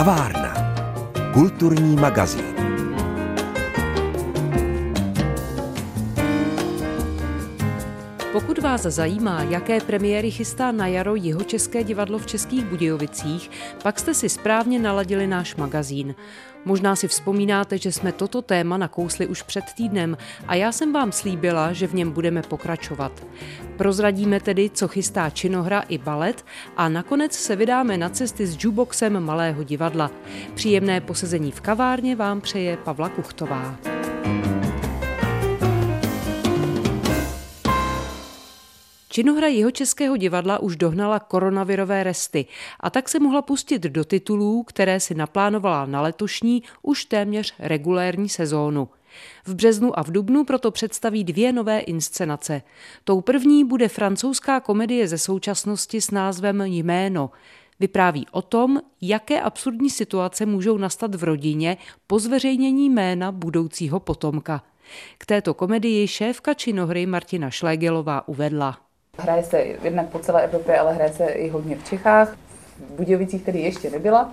Kavárna. Kulturní magazín. Vás zajímá, jaké premiéry chystá na jaro Jihočeské divadlo v Českých Budějovicích, pak jste si správně naladili náš magazín. Možná si vzpomínáte, že jsme toto téma nakousli už před týdnem a já jsem vám slíbila, že v něm budeme pokračovat. Prozradíme tedy, co chystá činohra i balet a nakonec se vydáme na cesty s jukeboxem Malého divadla. Příjemné posezení v kavárně vám přeje Pavla Kuchtová. Činohra jeho českého divadla už dohnala koronavirové resty a tak se mohla pustit do titulů, které si naplánovala na letošní už téměř regulérní sezónu. V březnu a v dubnu proto představí dvě nové inscenace. Tou první bude francouzská komedie ze současnosti s názvem Jméno. Vypráví o tom, jaké absurdní situace můžou nastat v rodině po zveřejnění jména budoucího potomka. K této komedii šéfka činohry Martina Šlégelová uvedla. Hraje se jednak po celé Evropě, ale hraje se i hodně v Čechách. V Budějovicích tedy ještě nebyla.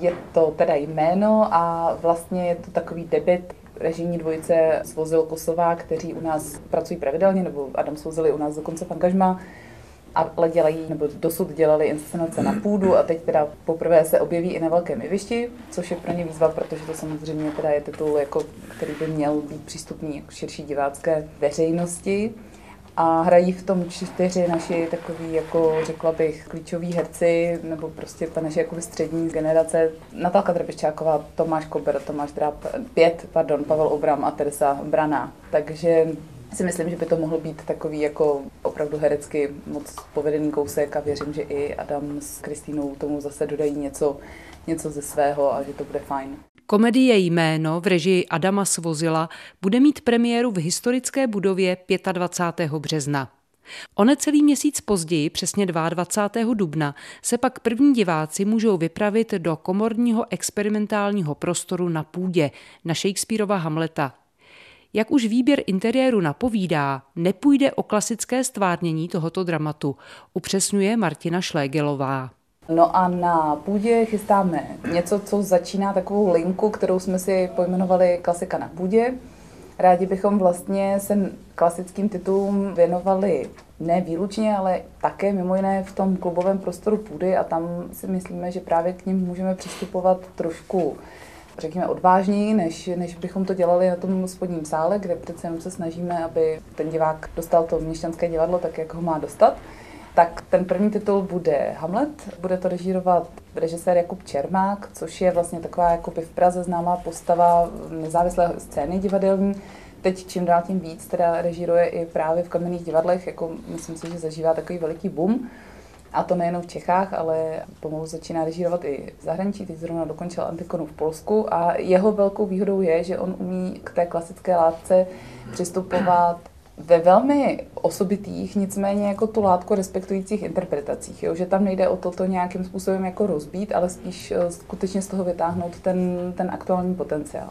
Je to teda jméno a vlastně je to takový debit režijní dvojice Svozil Kosová, kteří u nás pracují pravidelně, nebo Adam Svozil u nás dokonce v angažmá, ale dělají, nebo dosud dělali inscenace na půdu a teď teda poprvé se objeví i na velkém jevišti, což je pro ně výzva, protože to samozřejmě teda je titul, jako, který by měl být přístupný jako širší divácké veřejnosti a hrají v tom čtyři naši takový, jako řekla bych, klíčoví herci, nebo prostě ta naše jakoby střední generace. Natálka Trepeščáková, Tomáš Kober, Tomáš Dráp, pět, pardon, Pavel Obram a Teresa Brana. Takže si myslím, že by to mohlo být takový jako opravdu herecky moc povedený kousek a věřím, že i Adam s Kristýnou tomu zase dodají něco, něco ze svého a že to bude fajn. Komedie Jméno v režii Adama Svozila bude mít premiéru v historické budově 25. března. O necelý měsíc později, přesně 22. dubna, se pak první diváci můžou vypravit do komorního experimentálního prostoru na půdě na Shakespeareova Hamleta. Jak už výběr interiéru napovídá, nepůjde o klasické stvárnění tohoto dramatu, upřesňuje Martina Šlégelová. No a na půdě chystáme něco, co začíná takovou linku, kterou jsme si pojmenovali Klasika na půdě. Rádi bychom vlastně se klasickým titulům věnovali ne výlučně, ale také mimo jiné v tom klubovém prostoru půdy a tam si myslíme, že právě k ním můžeme přistupovat trošku řekněme, odvážněji, než, než bychom to dělali na tom spodním sále, kde přece jenom se snažíme, aby ten divák dostal to měšťanské divadlo tak, jak ho má dostat. Tak ten první titul bude Hamlet, bude to režírovat režisér Jakub Čermák, což je vlastně taková jakoby v Praze známá postava nezávislé scény divadelní. Teď čím dál tím víc teda režíruje i právě v kamenných divadlech, jako myslím si, že zažívá takový veliký boom. A to nejenom v Čechách, ale pomalu začíná režírovat i v zahraničí. Teď zrovna dokončil Antikonu v Polsku a jeho velkou výhodou je, že on umí k té klasické látce přistupovat ve velmi osobitých, nicméně jako tu látku respektujících interpretacích, jo? že tam nejde o to, to nějakým způsobem jako rozbít, ale spíš eh, skutečně z toho vytáhnout ten, ten aktuální potenciál.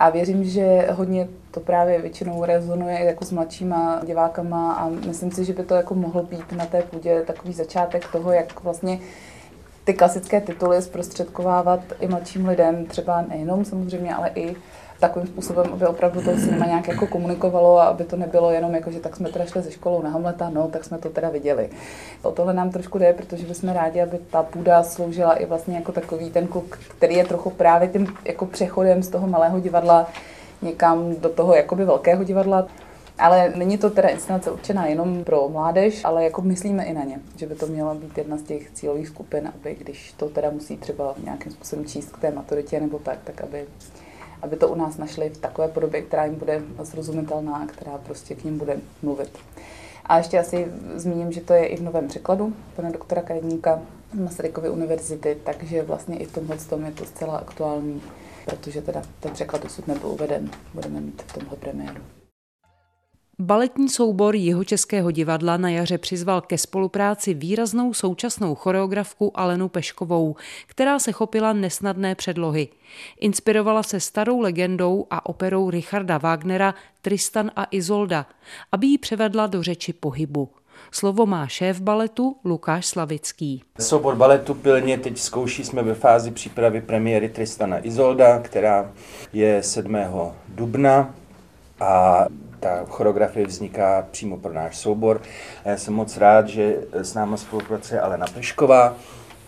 A věřím, že hodně to právě většinou rezonuje jako s mladšíma divákama a myslím si, že by to jako mohlo být na té půdě takový začátek toho, jak vlastně ty klasické tituly zprostředkovávat i mladším lidem, třeba nejenom samozřejmě, ale i takovým způsobem, aby opravdu to cinema nějak jako komunikovalo a aby to nebylo jenom jako, že tak jsme teda šli ze školou na Hamleta, no, tak jsme to teda viděli. O tohle nám trošku jde, protože bychom rádi, aby ta půda sloužila i vlastně jako takový ten kluk, který je trochu právě tím jako přechodem z toho malého divadla někam do toho jakoby velkého divadla. Ale není to teda inscenace určená jenom pro mládež, ale jako myslíme i na ně, že by to měla být jedna z těch cílových skupin, aby když to teda musí třeba nějakým způsobem číst k té maturitě nebo tak, tak aby aby to u nás našli v takové podobě, která jim bude srozumitelná a která prostě k ním bude mluvit. A ještě asi zmíním, že to je i v novém překladu pana doktora Kajedníka z Masarykovy univerzity, takže vlastně i v tomhle tom je to zcela aktuální, protože teda ten překlad dosud nebyl uveden. Budeme mít v tomhle premiéru. Baletní soubor Jihočeského divadla na jaře přizval ke spolupráci výraznou současnou choreografku Alenu Peškovou, která se chopila nesnadné předlohy. Inspirovala se starou legendou a operou Richarda Wagnera Tristan a Izolda, aby ji převedla do řeči pohybu. Slovo má šéf baletu Lukáš Slavický. Soubor baletu pilně teď zkouší, jsme ve fázi přípravy premiéry Tristana Izolda, která je 7. dubna a ta choreografie vzniká přímo pro náš soubor. A já jsem moc rád, že s námi spolupracuje Alena Pešková,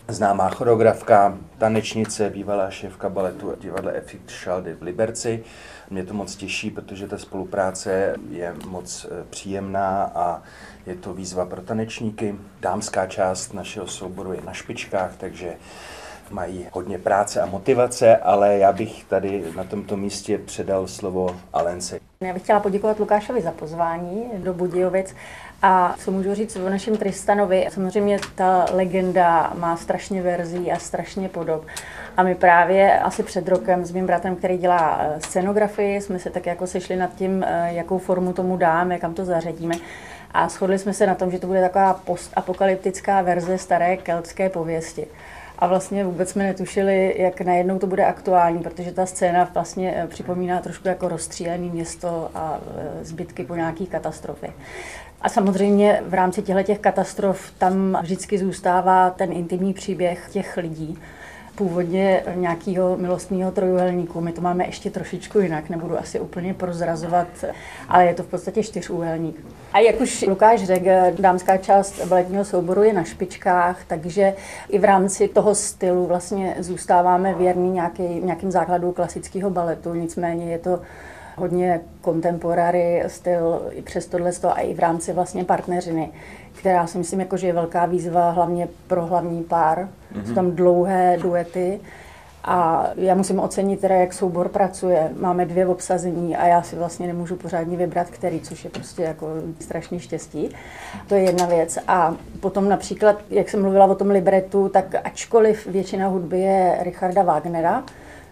známá choreografka, tanečnice, bývalá šéfka baletu divadla Effect Schaldy v Liberci. Mě to moc těší, protože ta spolupráce je moc eh, příjemná a je to výzva pro tanečníky. Dámská část našeho souboru je na špičkách, takže mají hodně práce a motivace, ale já bych tady na tomto místě předal slovo Alence. Já bych chtěla poděkovat Lukášovi za pozvání do Budějovic a co můžu říct o našem Tristanovi, samozřejmě ta legenda má strašně verzí a strašně podob. A my právě asi před rokem s mým bratrem, který dělá eh, scenografii, jsme se tak jako sešli nad tím, eh, jakou formu tomu dáme, kam to zařadíme. A shodli jsme se na tom, že to bude taková postapokalyptická verze staré keltské pověsti. A vlastně vůbec jsme netušili, jak najednou to bude aktuální, protože ta scéna vlastně eh, připomíná trošku jako rozstřílené město a zbytky po nějaké katastrofě. A samozřejmě v rámci těchto katastrof tam vždycky zůstává ten intimní příběh těch lidí původně nějakého milostného trojuhelníku. My to máme ještě trošičku jinak, nebudu asi úplně prozrazovat, ale je to v podstatě čtyřúhelník. A jak už Lukáš řekl, dámská část baletního souboru je na špičkách, takže i v rámci toho stylu vlastně zůstáváme věrní nějaký, nějakým základům klasického baletu, nicméně je to hodně contemporary styl i přes tohle a i v rámci vlastně partneřiny, která si myslím, jako, že je velká výzva hlavně pro hlavní pár. Mm-hmm. Jsou tam dlouhé duety. A já musím ocenit teda, jak soubor pracuje. Máme dvě obsazení a já si vlastně nemůžu pořádně vybrat, který, což je prostě jako strašný štěstí. To je jedna věc. A potom například, jak jsem mluvila o tom libretu, tak ačkoliv většina hudby je Richarda Wagnera,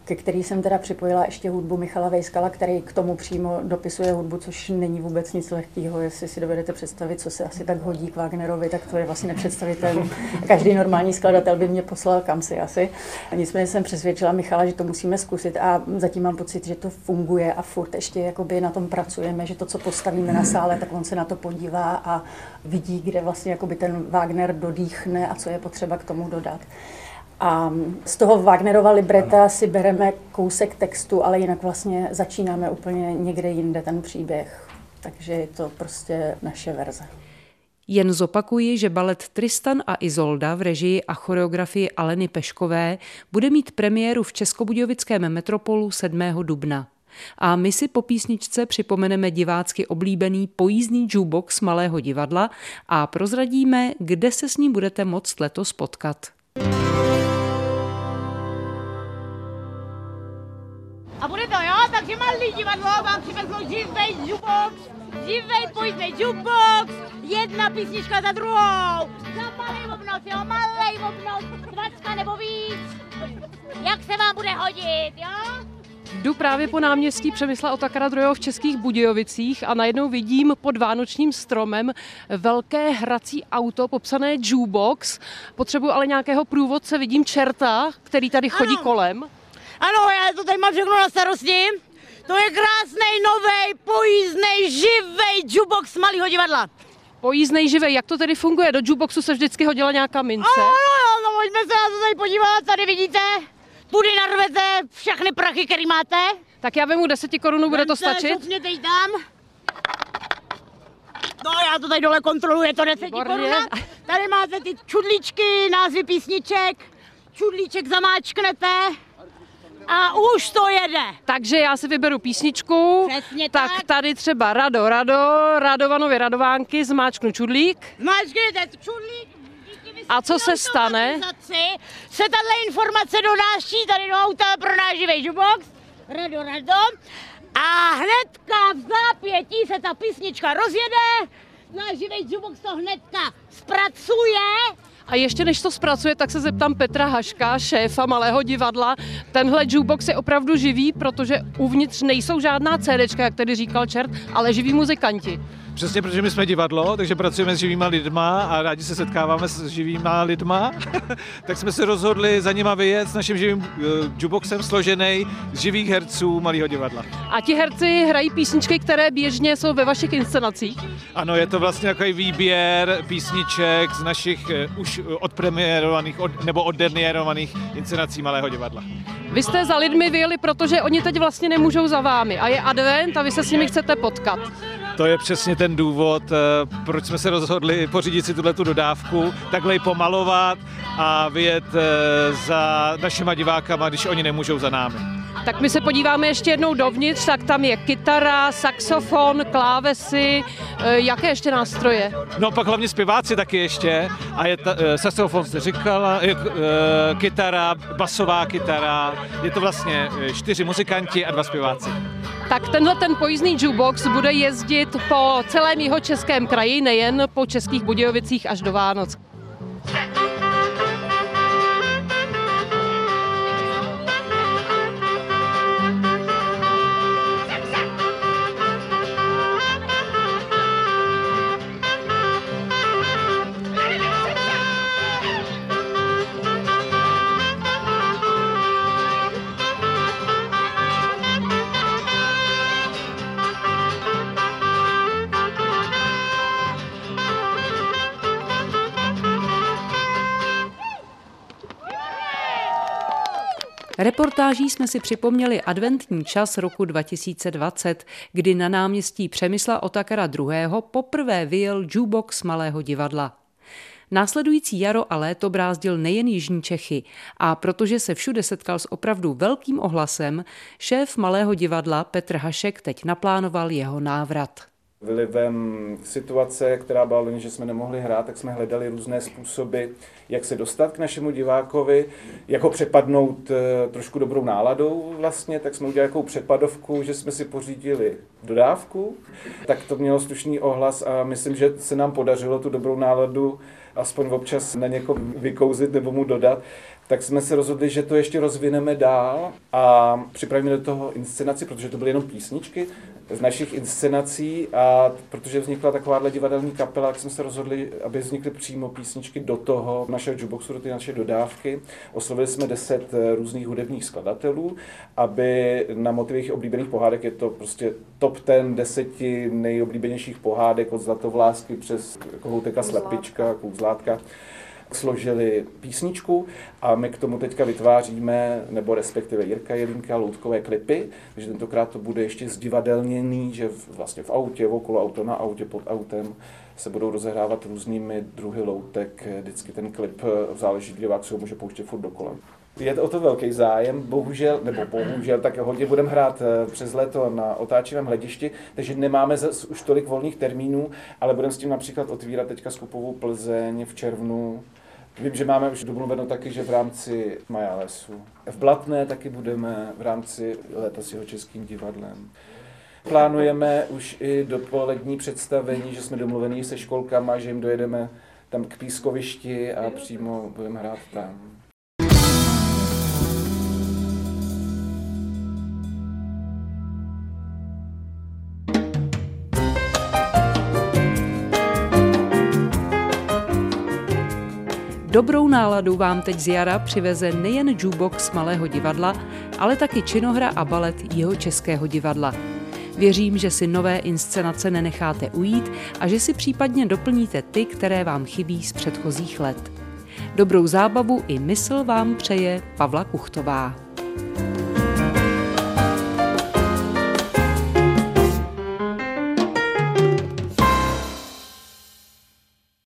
ke který jsem teda připojila ještě hudbu Michala Vejskala, který k tomu přímo dopisuje hudbu, což není vůbec nic lehkého. Jestli si dovedete představit, co se asi tak hodí k Wagnerovi, tak to je vlastně nepředstavitelné. Každý normální skladatel by mě poslal kam si asi. Nicméně jsem přesvědčila Michala, že to musíme zkusit a zatím mám pocit, že to funguje a furt ještě jakoby na tom pracujeme, že to, co postavíme na sále, tak on se na to podívá a vidí, kde vlastně jakoby ten Wagner dodýchne a co je potřeba k tomu dodat. A z toho Wagnerova libreta si bereme kousek textu, ale jinak vlastně začínáme úplně někde jinde ten příběh. Takže je to prostě naše verze. Jen zopakuji, že balet Tristan a Izolda v režii a choreografii Aleny Peškové bude mít premiéru v Českobudějovickém metropolu 7. dubna. A my si po písničce připomeneme divácky oblíbený pojízdný jukebox Malého divadla a prozradíme, kde se s ním budete moct letos potkat. A Malý divadlo vám přivezlo živej jukebox, živej pojízdnej jukebox, jedna písnička za druhou. Za malý obnos, jo? Malý obnos, dvacka nebo víc. Jak se vám bude hodit, jo? Jdu právě po náměstí Přemysla Otakara II. v Českých Budějovicích a najednou vidím pod vánočním stromem velké hrací auto popsané jukebox. Potřebuji ale nějakého průvodce, vidím čerta, který tady chodí ano. kolem. Ano, já to tady mám všechno na starosti. To je krásný, nový, pojízdný, živý jukebox malého divadla. Pojízdný živý, jak to tedy funguje? Do jukeboxu se vždycky hodila nějaká mince? Ano, ano, no, pojďme se na to tady podívat, tady vidíte. Tudy narvete všechny prachy, které máte. Tak já vemu 10 korunů, bude to stačit? Vemte, tam. No já to tady dole kontroluji, je to 10 koruna. Tady máte ty čudličky, názvy písniček. Čudlíček zamáčknete a už to jede. Takže já si vyberu písničku. Přesně tak. tak. tady třeba Rado, Rado, Radovanovi Radovánky, zmáčknu čudlík. Zmáčkněte čudlík. A co se stane? Se tahle informace donáší tady do auta pro náš živý jukebox. Rado, Rado. A hnedka v zápětí se ta písnička rozjede, náš živý jukebox to hnedka zpracuje a ještě než to zpracuje, tak se zeptám Petra Haška, šéfa Malého divadla. Tenhle jukebox je opravdu živý, protože uvnitř nejsou žádná CDčka, jak tedy říkal čert, ale živí muzikanti. Přesně, protože my jsme divadlo, takže pracujeme s živýma lidma a rádi se setkáváme s živýma lidma, tak jsme se rozhodli za nima vyjet s naším živým uh, jukeboxem složený z živých herců Malého divadla. A ti herci hrají písničky, které běžně jsou ve vašich inscenacích? Ano, je to vlastně takový výběr písniček z našich uh, už odpremiérovaných od, nebo oddernierovaných inscenací Malého divadla. Vy jste za lidmi vyjeli, protože oni teď vlastně nemůžou za vámi a je advent a vy se s nimi chcete potkat. To je přesně ten důvod, eh, proč jsme se rozhodli pořídit si tuhle dodávku, takhle ji pomalovat a vyjet eh, za našima divákama, když oni nemůžou za námi. Tak my se podíváme ještě jednou dovnitř, tak tam je kytara, saxofon, klávesy, eh, jaké ještě nástroje? No pak hlavně zpěváci taky ještě a je ta, saxofon jste říkala, je, kytara, basová kytara, je to vlastně čtyři muzikanti a dva zpěváci tak tenhle ten pojízdný jukebox bude jezdit po celém jeho českém kraji, nejen po českých Budějovicích až do Vánoc. Reportáží jsme si připomněli adventní čas roku 2020, kdy na náměstí Přemysla Otakara II. poprvé vyjel jukebox Malého divadla. Následující jaro a léto brázdil nejen Jižní Čechy a protože se všude setkal s opravdu velkým ohlasem, šéf Malého divadla Petr Hašek teď naplánoval jeho návrat. Vlivem situace, která byla, že jsme nemohli hrát, tak jsme hledali různé způsoby, jak se dostat k našemu divákovi, jak ho přepadnout eh, trošku dobrou náladou vlastně, tak jsme udělali jakou přepadovku, že jsme si pořídili dodávku, tak to mělo slušný ohlas a myslím, že se nám podařilo tu dobrou náladu aspoň občas na někoho vykouzit nebo mu dodat, tak jsme se rozhodli, že to ještě rozvineme dál a připravíme do toho inscenaci, protože to byly jenom písničky z našich inscenací a protože vznikla takováhle divadelní kapela, tak jsme se rozhodli, aby vznikly přímo písničky do toho našeho jukeboxu, do ty naše dodávky. Oslovili jsme deset eh, různých hudebních skladatelů, aby na motivech oblíbených pohádek je to prostě top ten deseti nejoblíbenějších pohádek od Zlatovlásky přes Kohouteka Slepička, Kouzlátka složili písničku a my k tomu teďka vytváříme, nebo respektive Jirka Jelínka, loutkové klipy, takže tentokrát to bude ještě zdivadelněný, že vlastně v autě, okolo auto, na autě, pod autem se budou rozehrávat různými druhy loutek. Vždycky ten klip záleží, divák si ho může pouštět furt dokola. Je to o to velký zájem, bohužel, nebo bohužel, tak hodně budeme hrát eh, přes léto na otáčivém hledišti, takže nemáme už tolik volných termínů, ale budeme s tím například otvírat teďka skupovou Plzeň v červnu, Vím, že máme už domluveno taky, že v rámci Maja lesu. V Blatné taky budeme v rámci Léta s jeho českým divadlem. Plánujeme už i dopolední představení, že jsme domluvení se školkama, že jim dojedeme tam k pískovišti a přímo budeme hrát tam. Dobrou náladu vám teď z jara přiveze nejen jukebox Malého divadla, ale taky činohra a balet jeho českého divadla. Věřím, že si nové inscenace nenecháte ujít a že si případně doplníte ty, které vám chybí z předchozích let. Dobrou zábavu i mysl vám přeje Pavla Kuchtová.